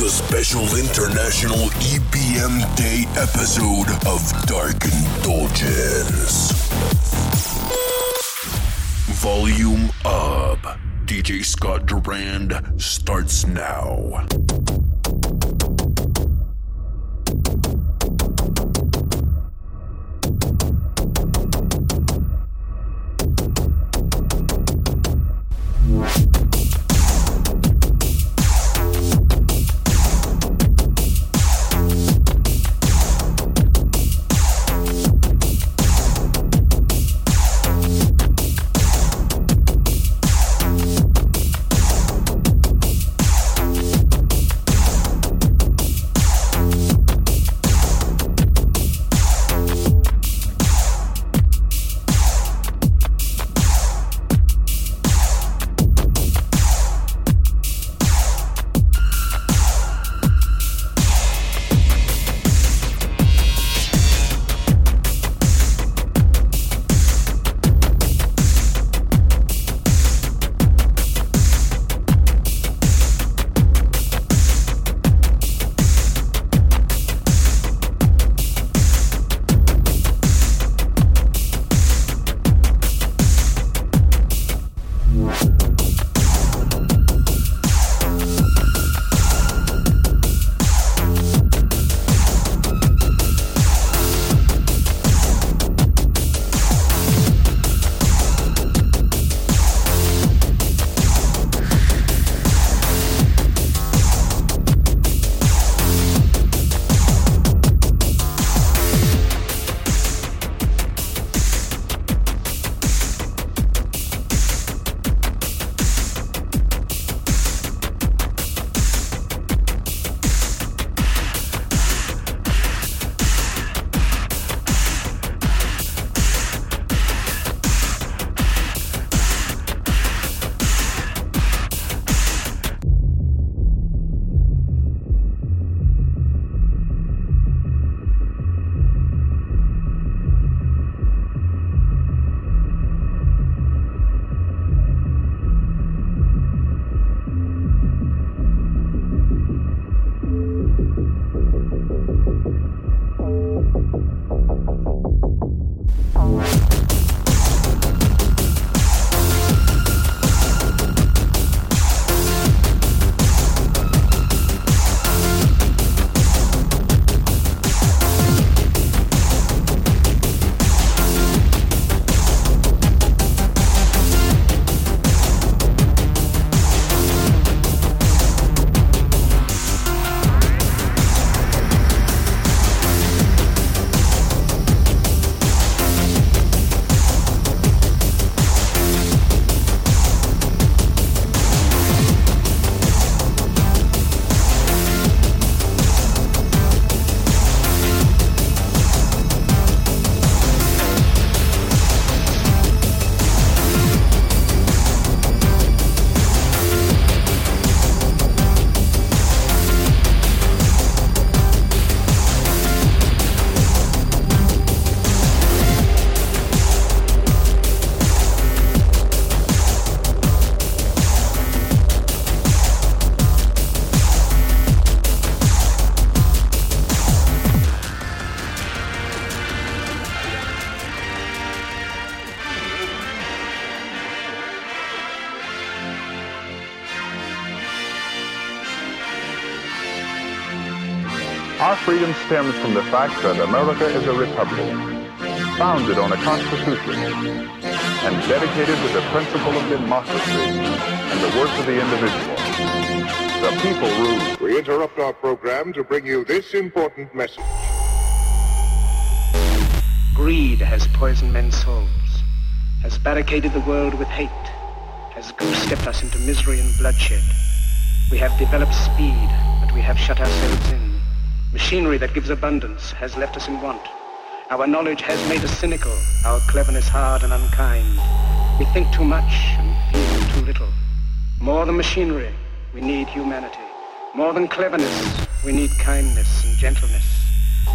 a special international EBM Day episode of Dark Indulgence. Volume up. DJ Scott Durand starts now. Stems from the fact that America is a republic, founded on a constitution, and dedicated to the principle of democracy and the worth of the individual. The people rule. We interrupt our program to bring you this important message. Greed has poisoned men's souls, has barricaded the world with hate, has goose-stepped us into misery and bloodshed. We have developed speed, but we have shut ourselves in. Machinery that gives abundance has left us in want. Our knowledge has made us cynical, our cleverness hard and unkind. We think too much and feel too little. More than machinery, we need humanity. More than cleverness, we need kindness and gentleness.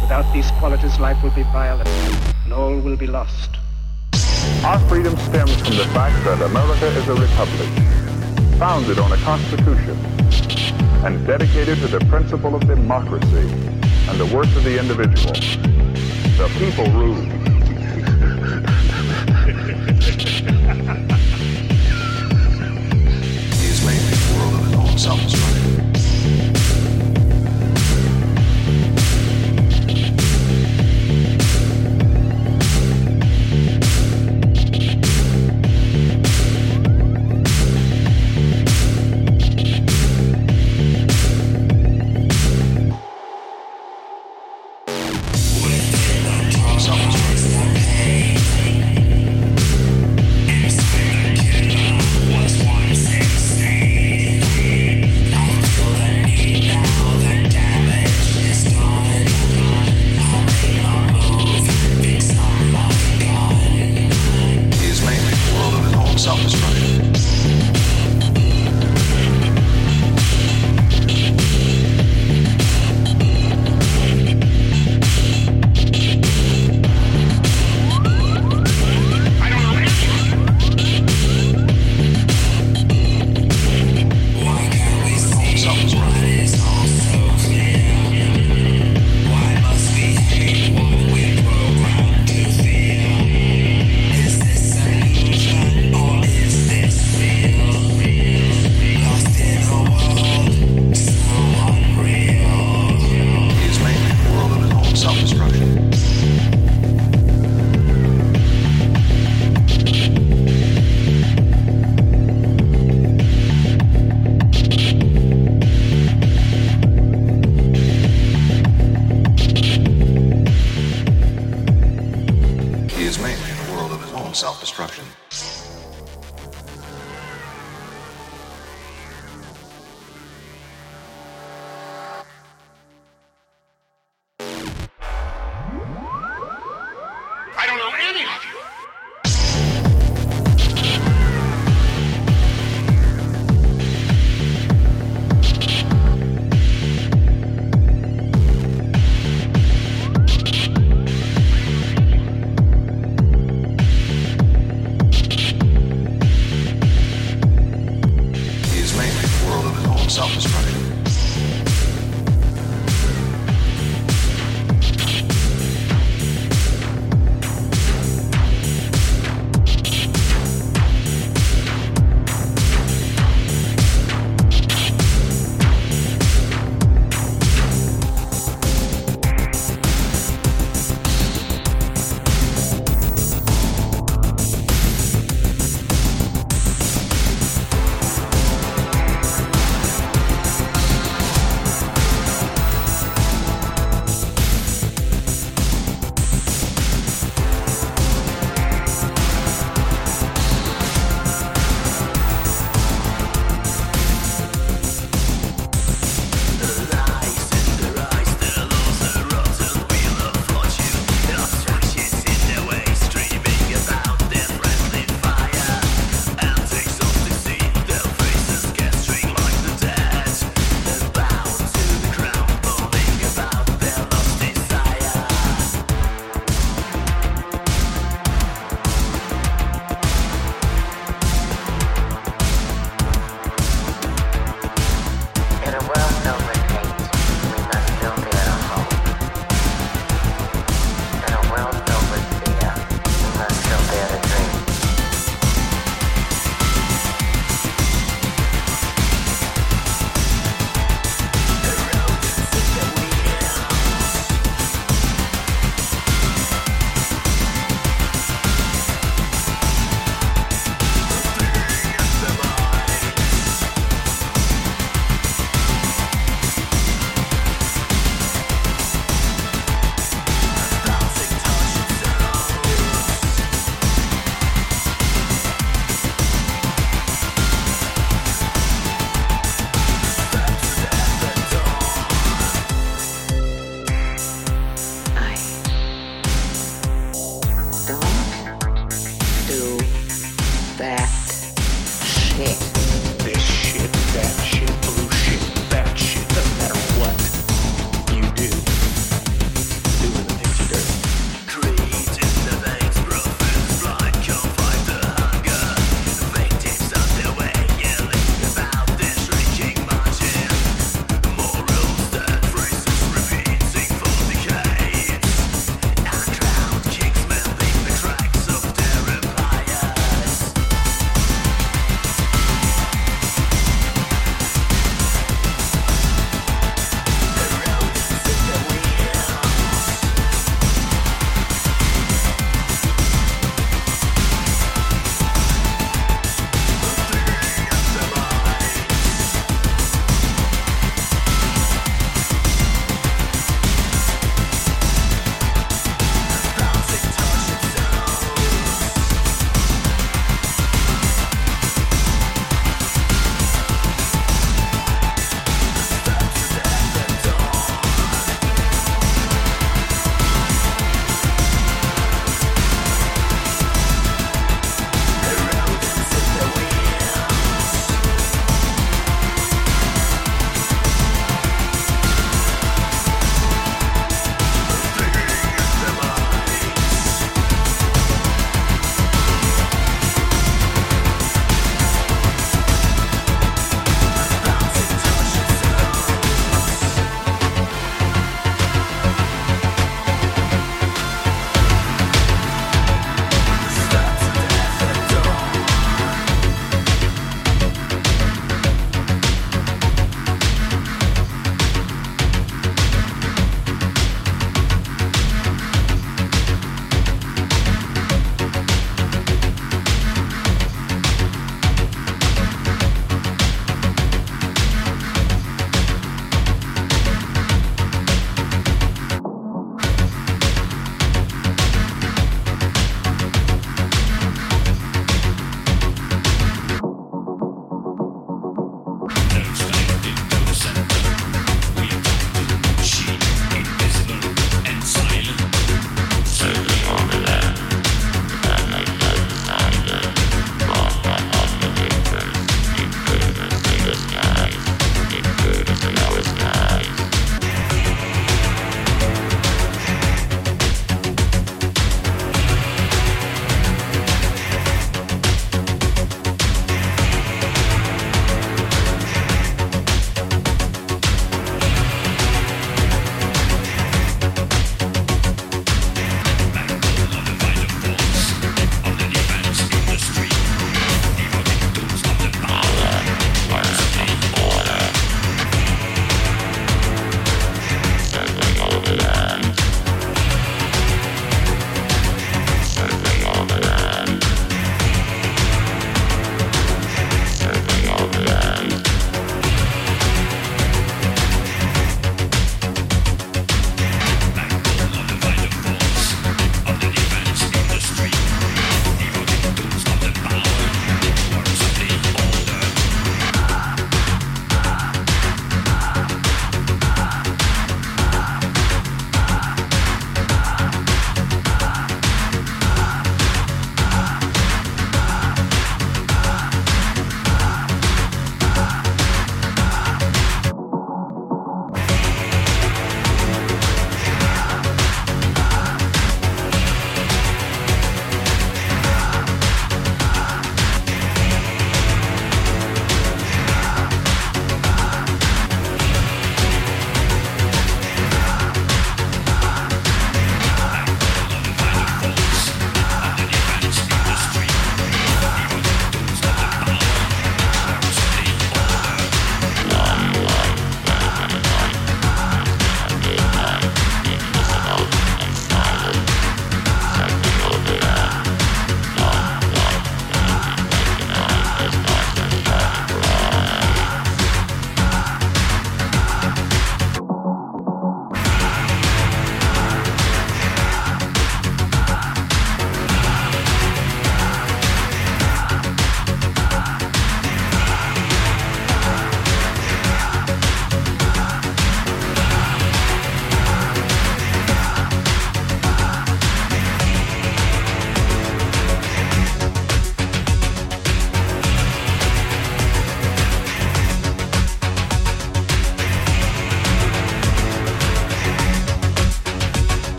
Without these qualities, life will be violent and all will be lost. Our freedom stems from the fact that America is a republic, founded on a constitution and dedicated to the principle of democracy and the worth of the individual. The people rule. the Islamic world and all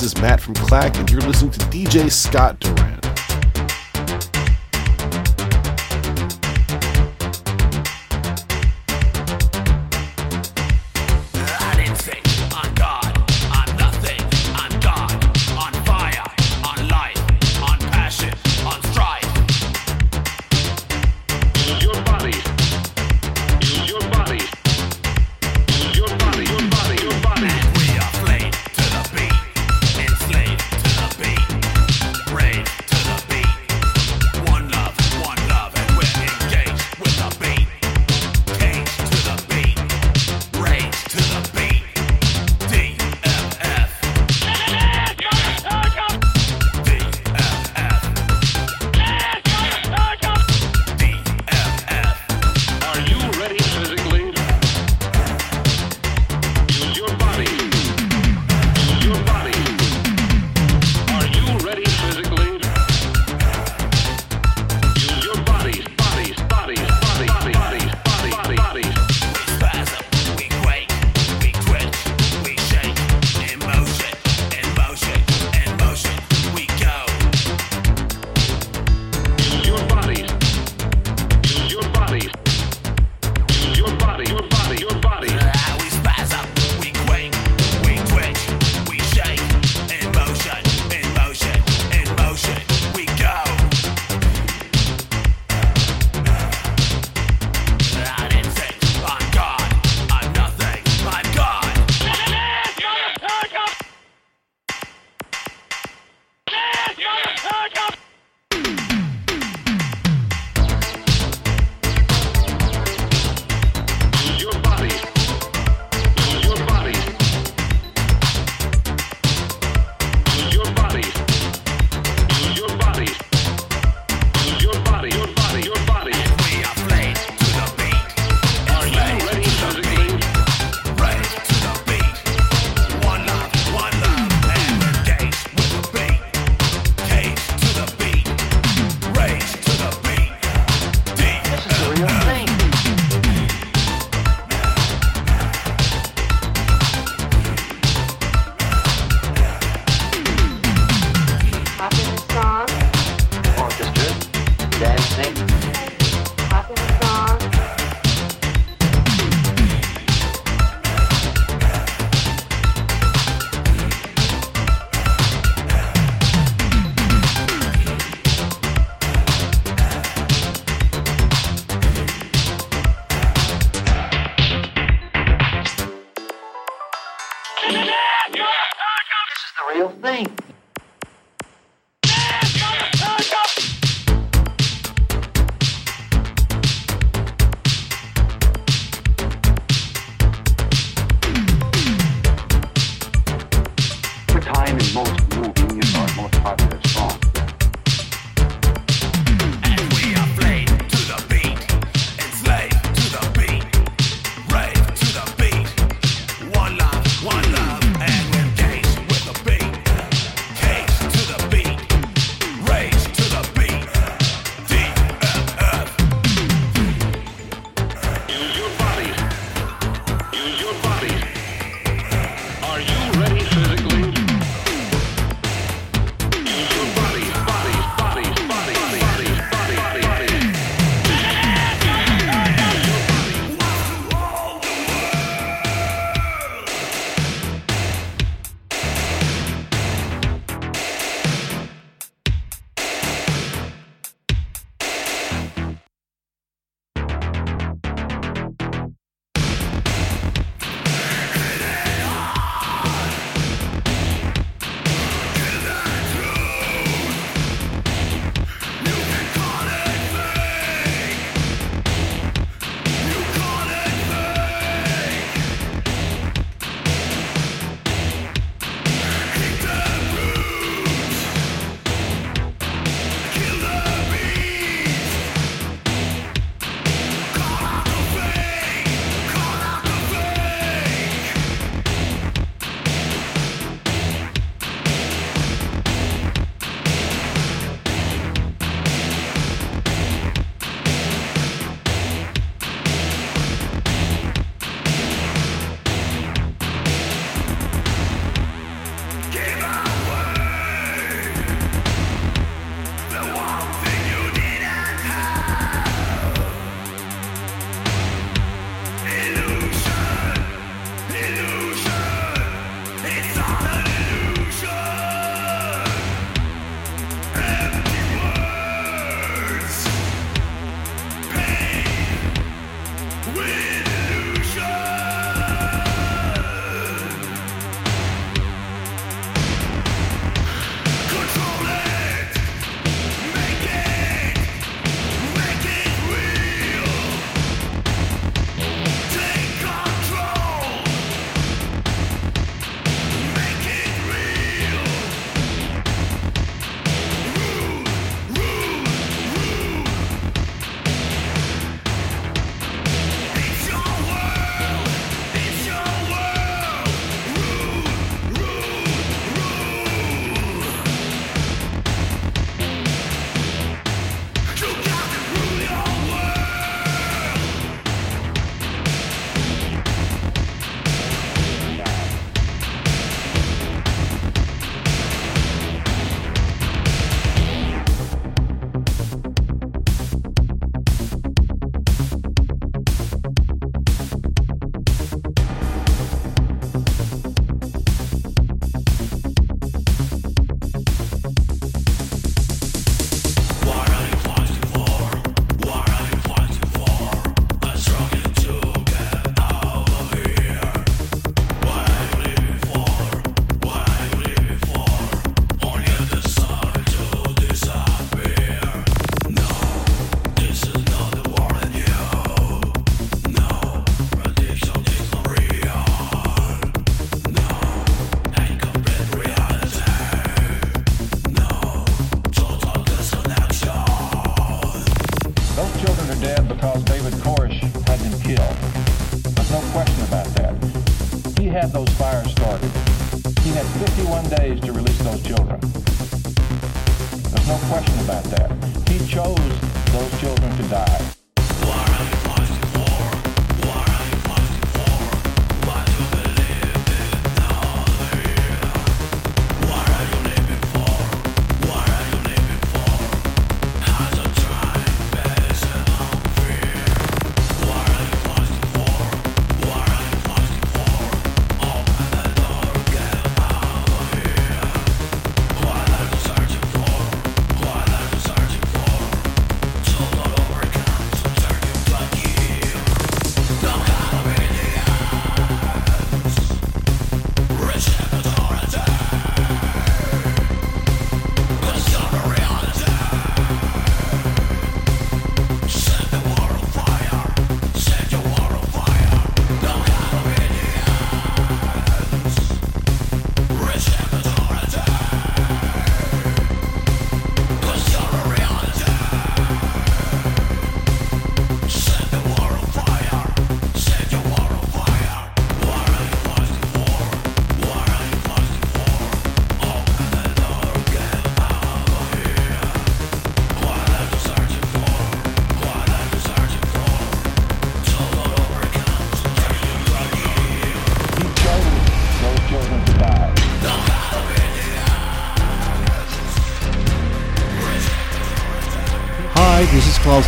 This is Matt from Klack, and you're listening to DJ Scott Durand.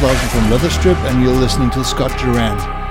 Larsen from Leaetherstrip, and you're listening to Scott Durand.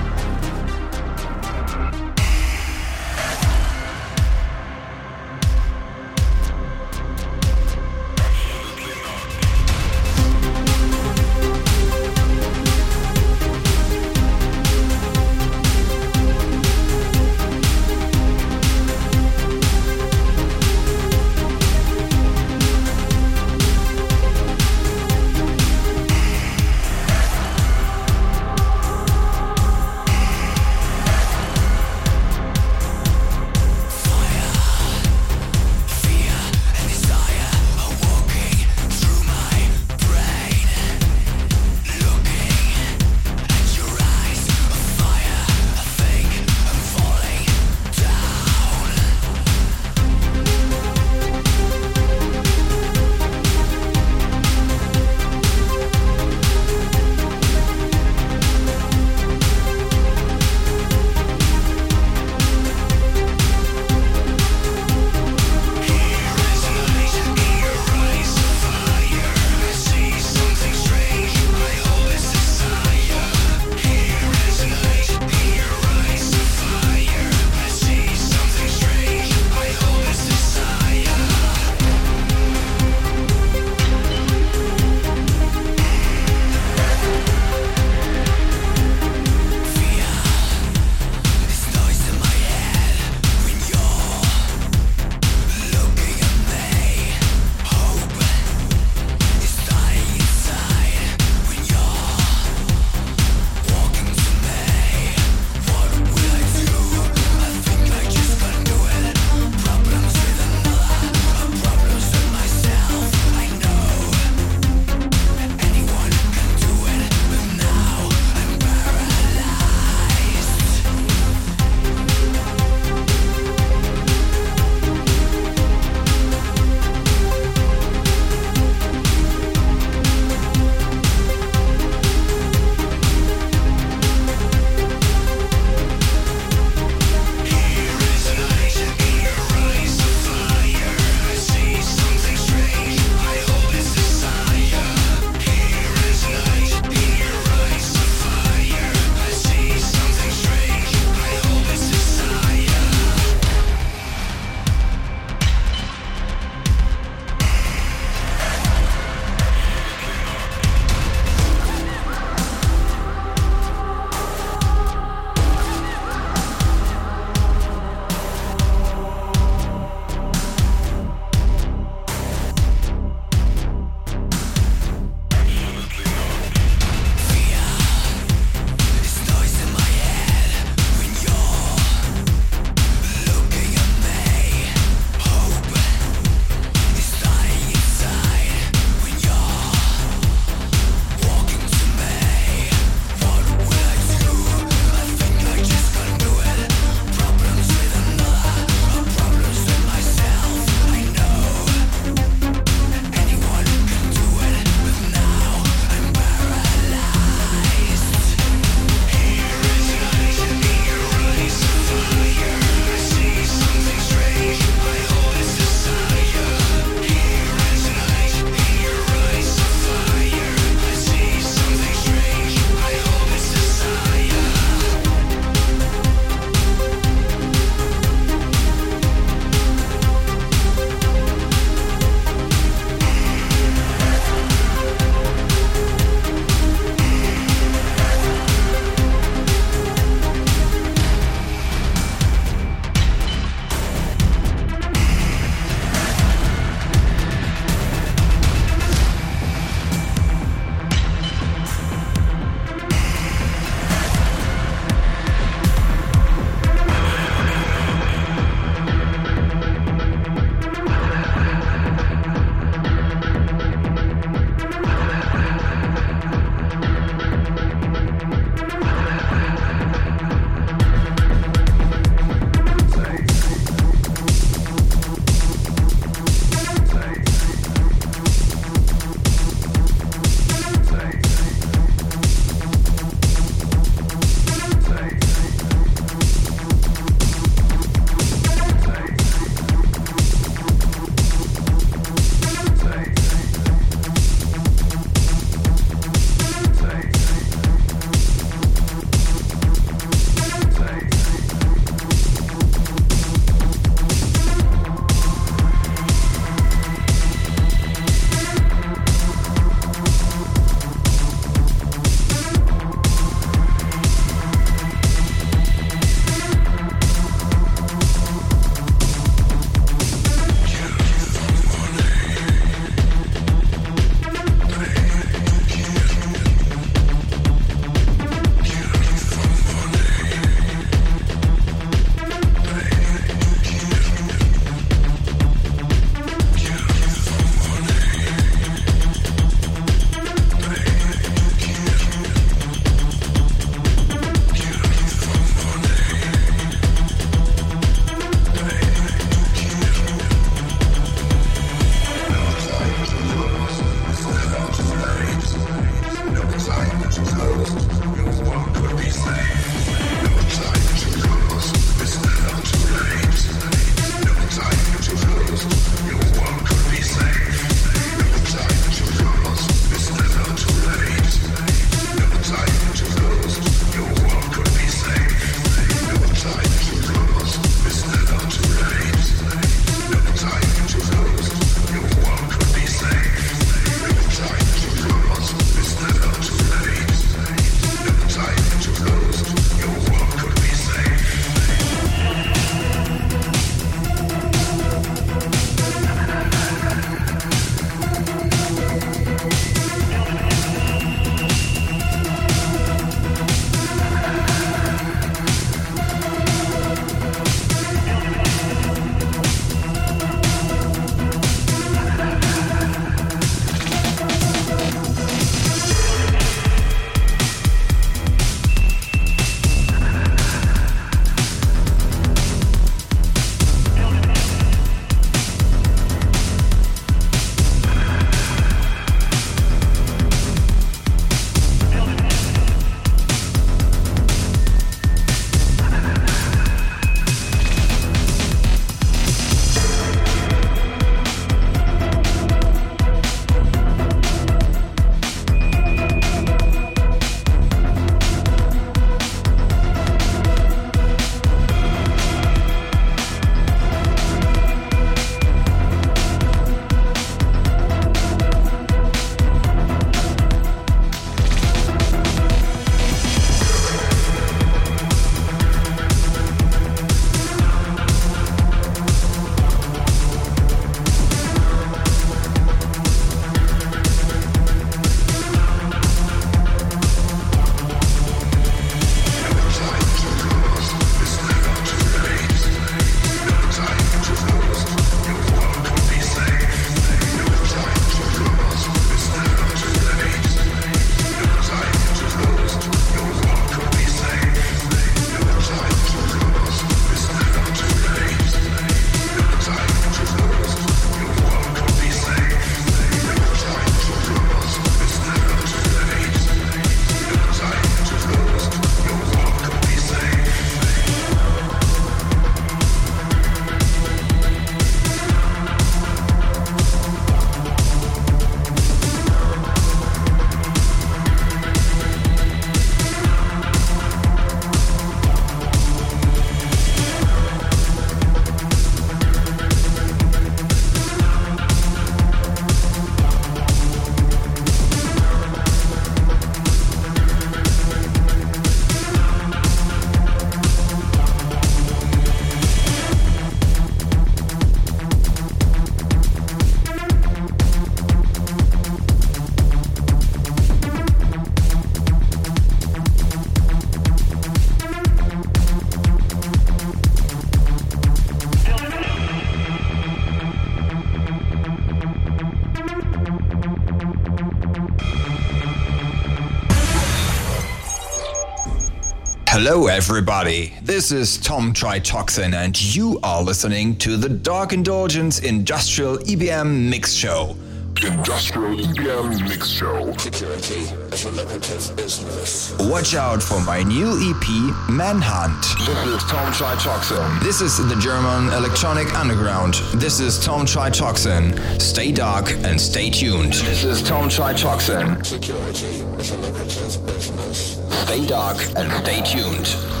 Hello, everybody. This is Tom Tritoxin, and you are listening to the Dark Indulgence Industrial EBM Mix Show. Industrial EBM Mix Show. Security is a lucrative business. Watch out for my new EP, Manhunt. This is Tom Tritoxin. This is the German Electronic Underground. This is Tom Tritoxin. Stay dark and stay tuned. This is Tom Tritoxin. Security is a lucrative business. Stay dark and stay tuned.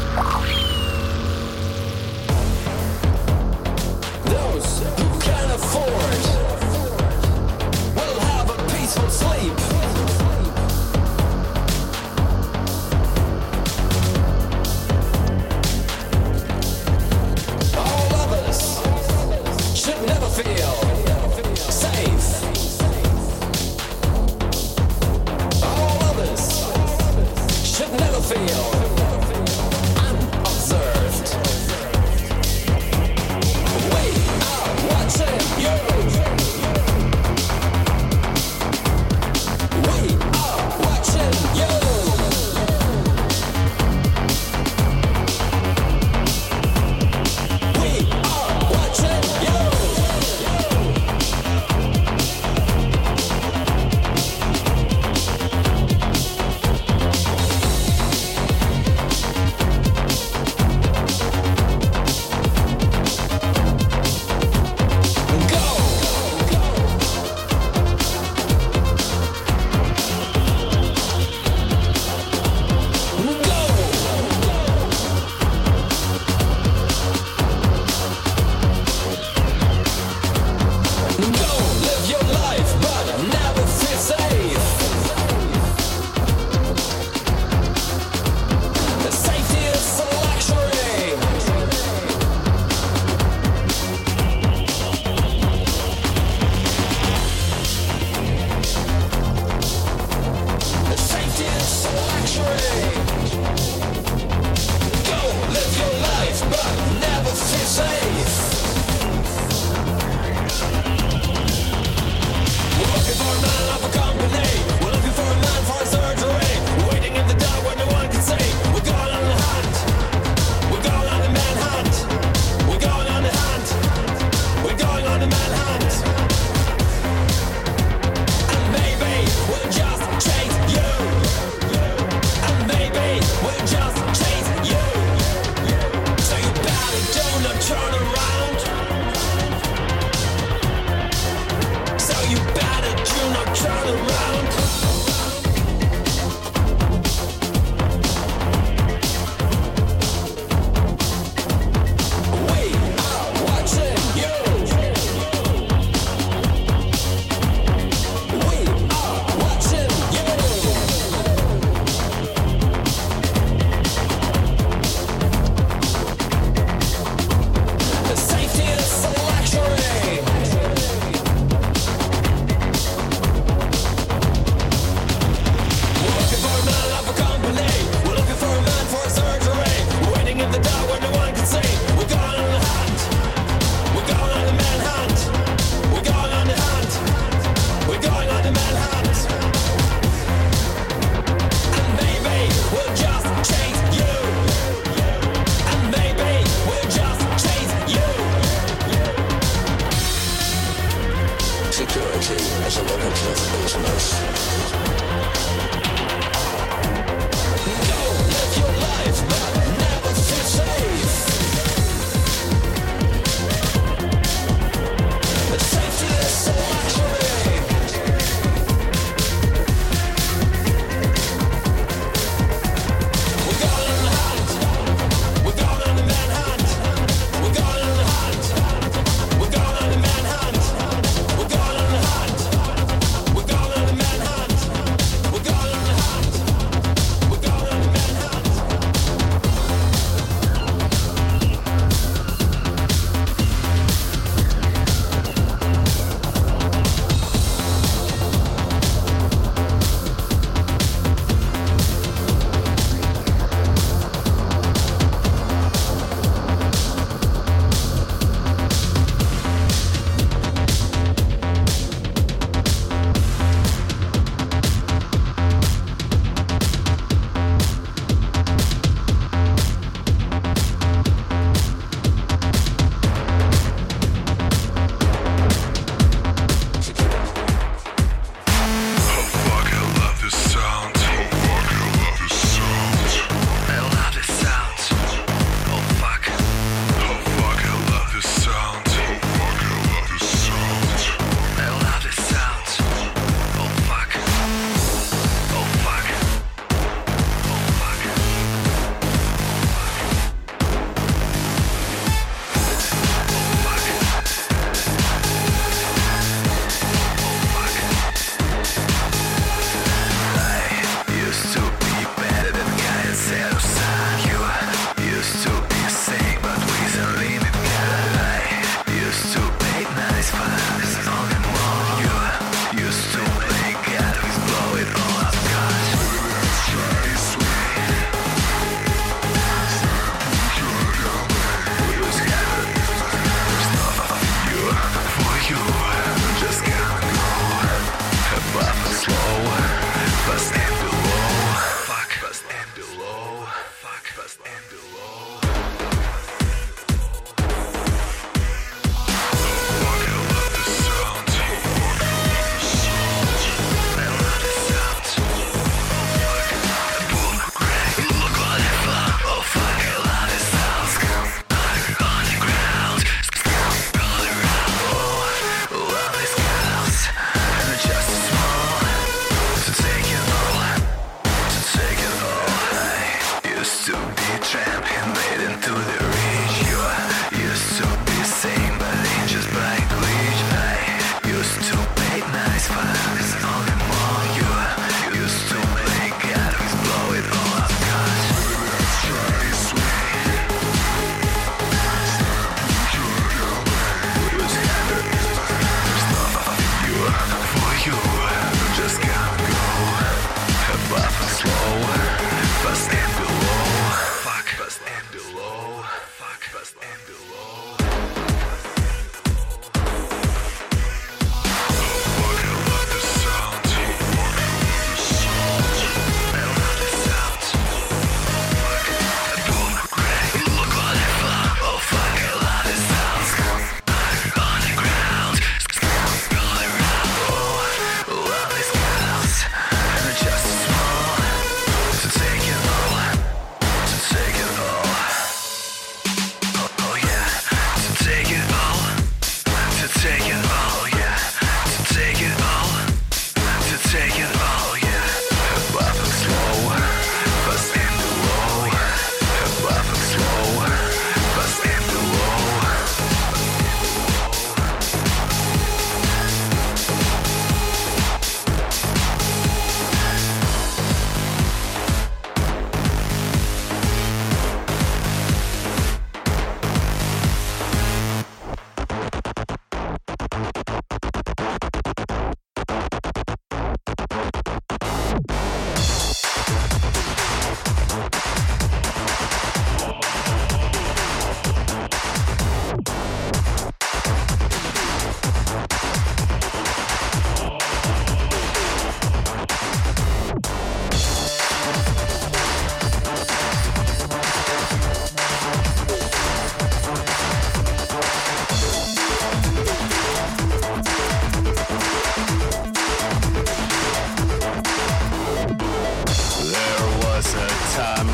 Time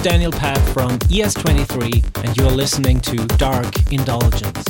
Daniel Pat from ES23, and you're listening to Dark Indulgence.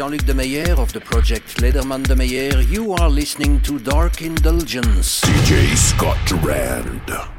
Jean-Luc De Meyer of the project Lederman de Meyer. You are listening to Dark Indulgence. DJ Scott Durand.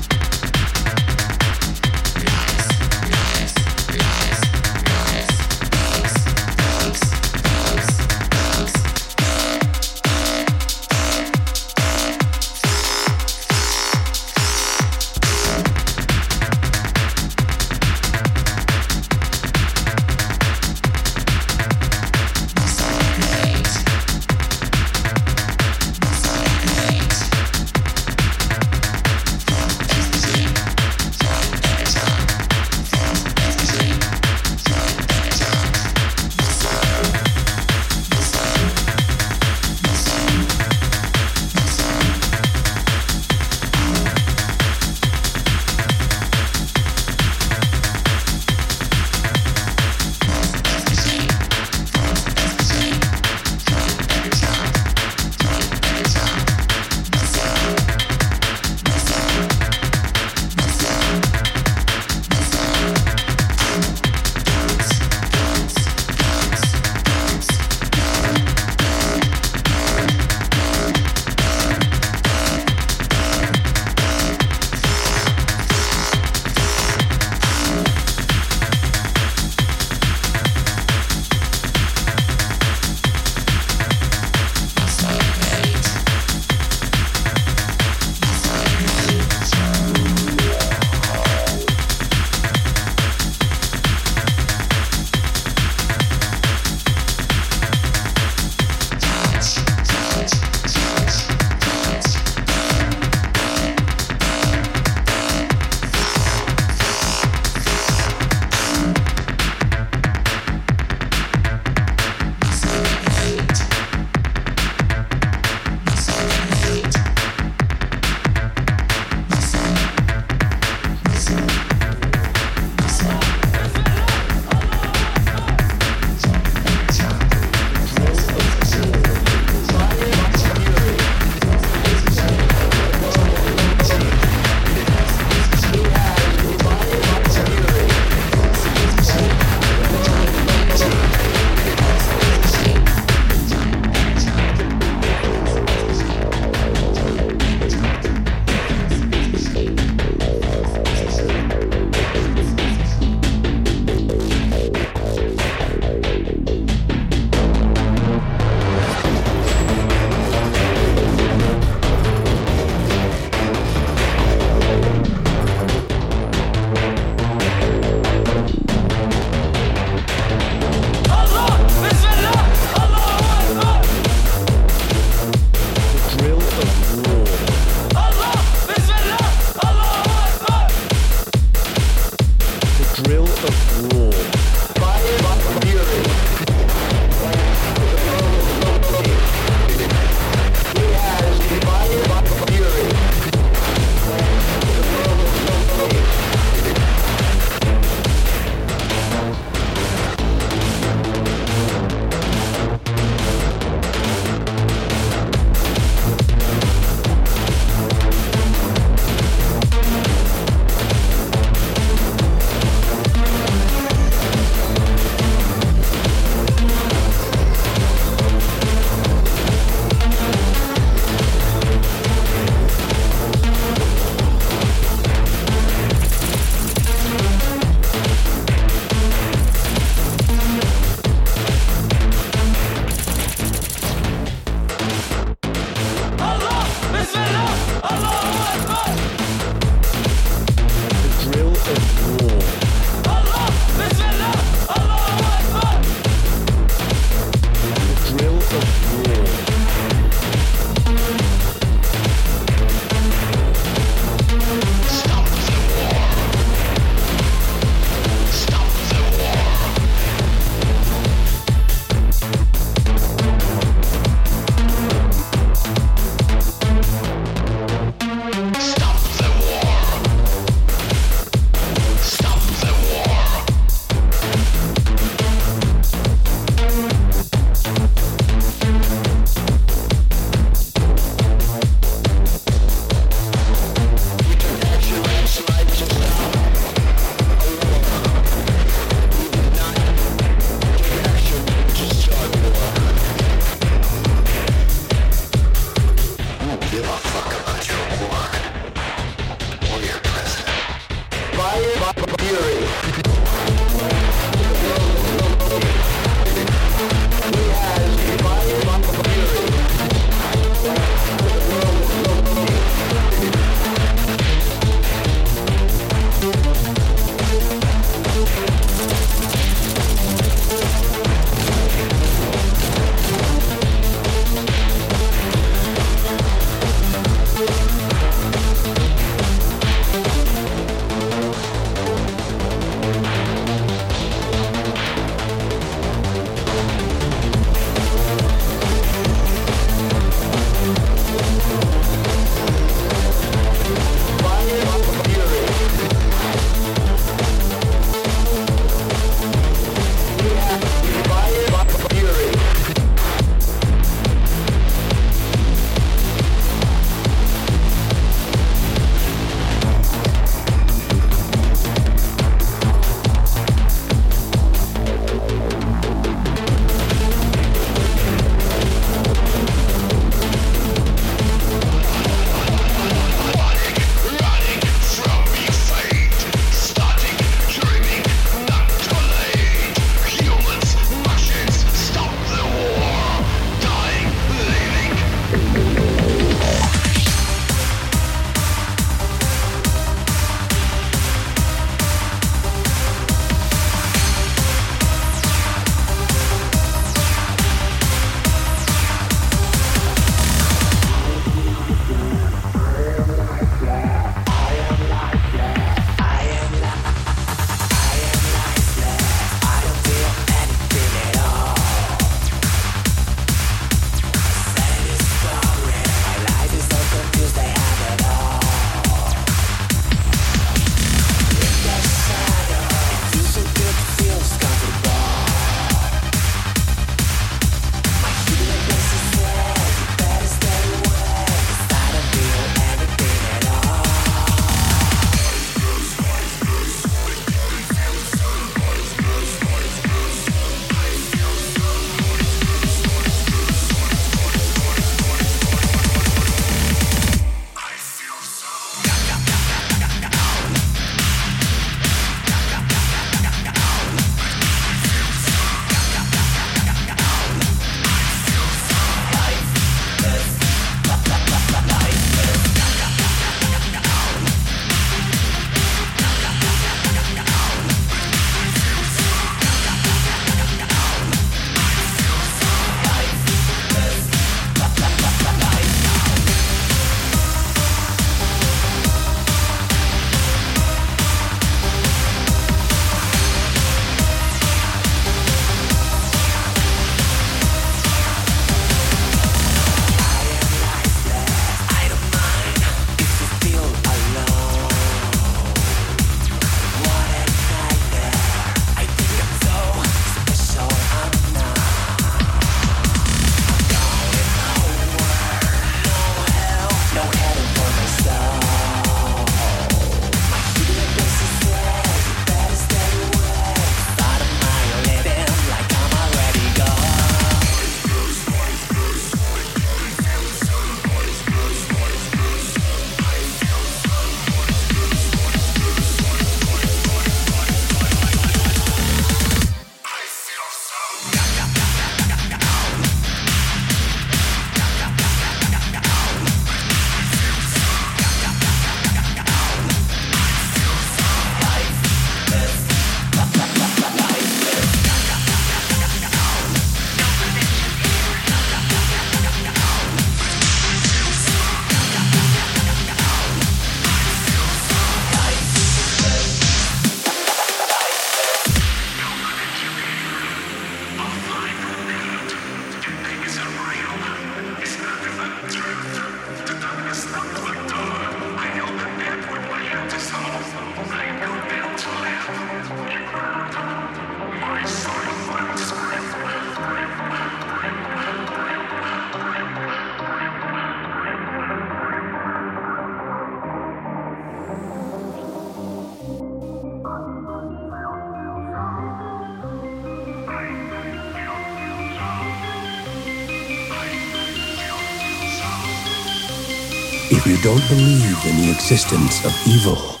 Don't believe in the existence of evil,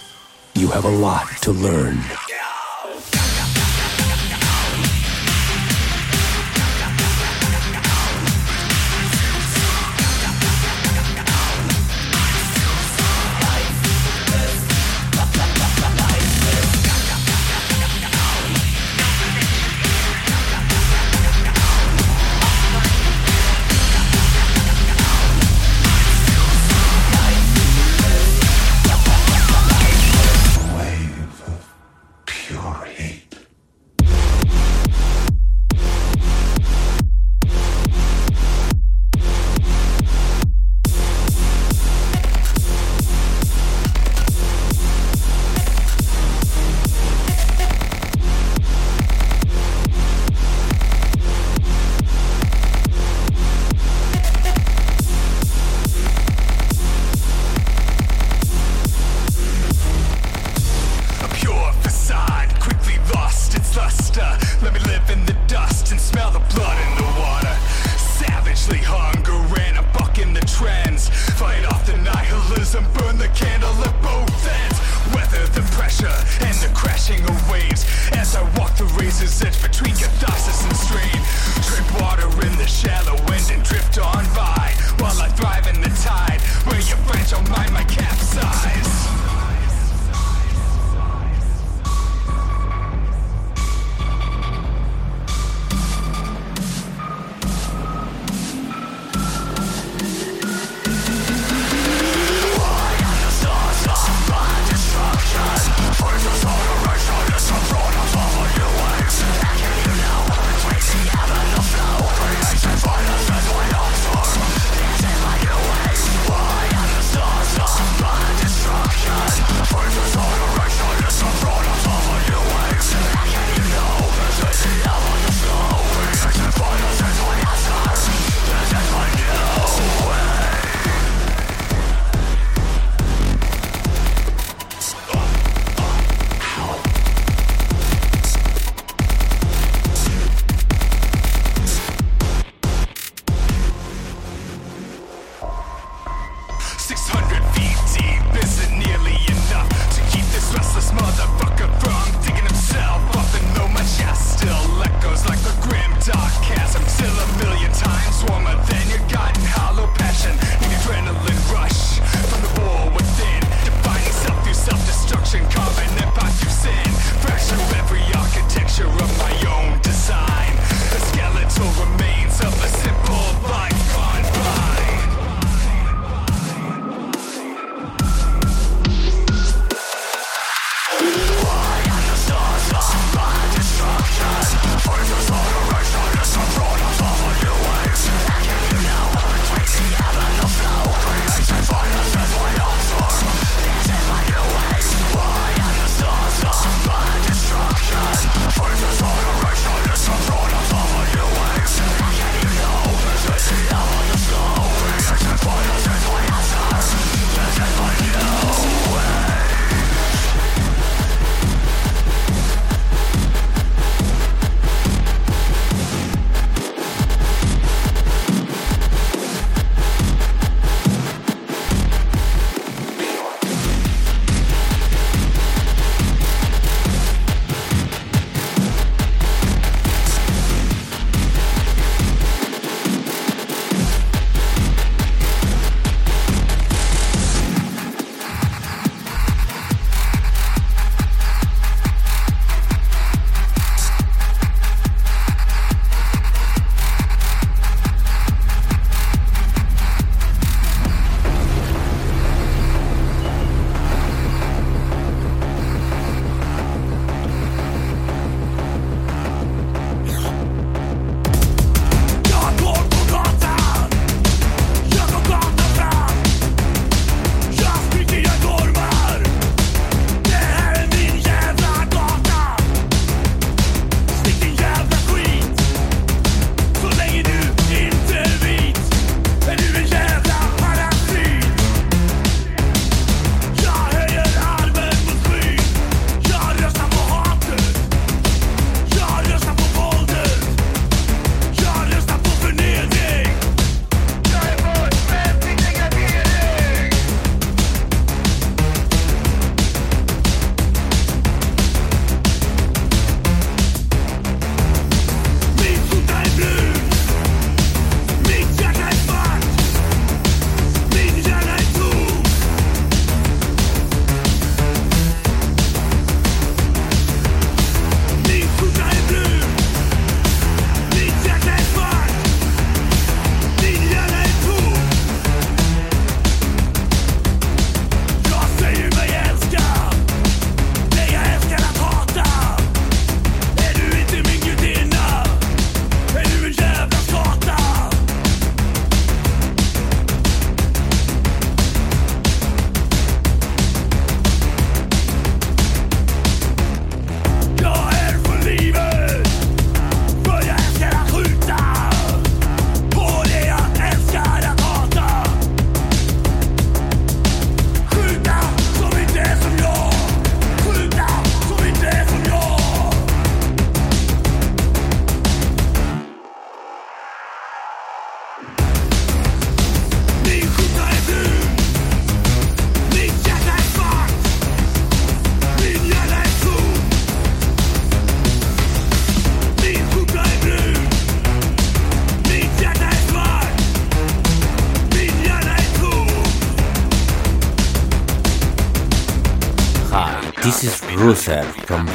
you have a lot to learn.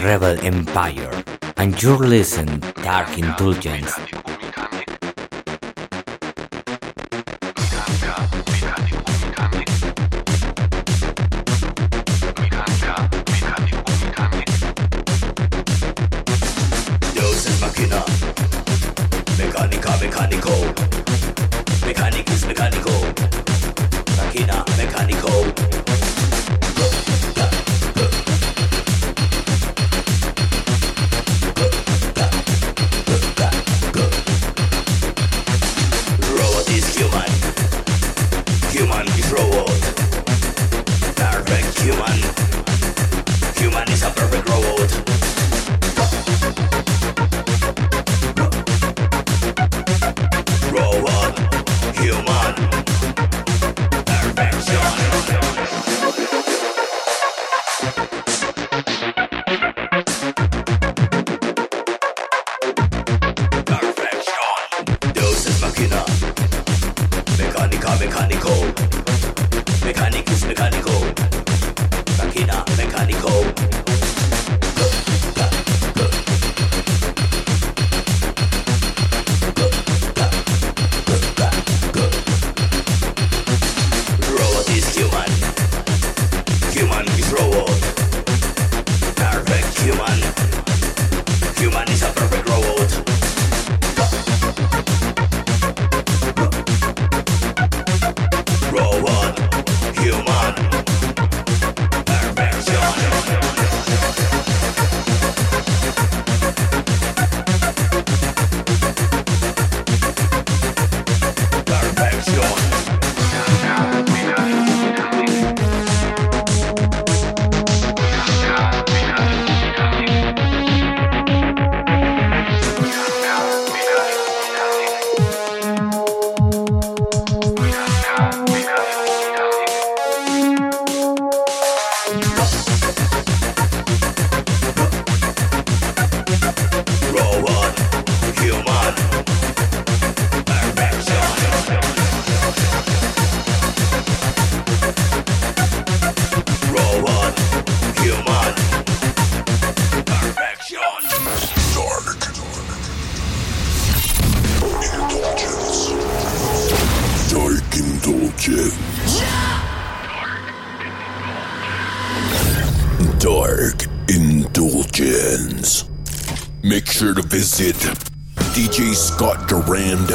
Rebel Empire, and you're listening Dark Indulgence Acid. DJ Scott Durand.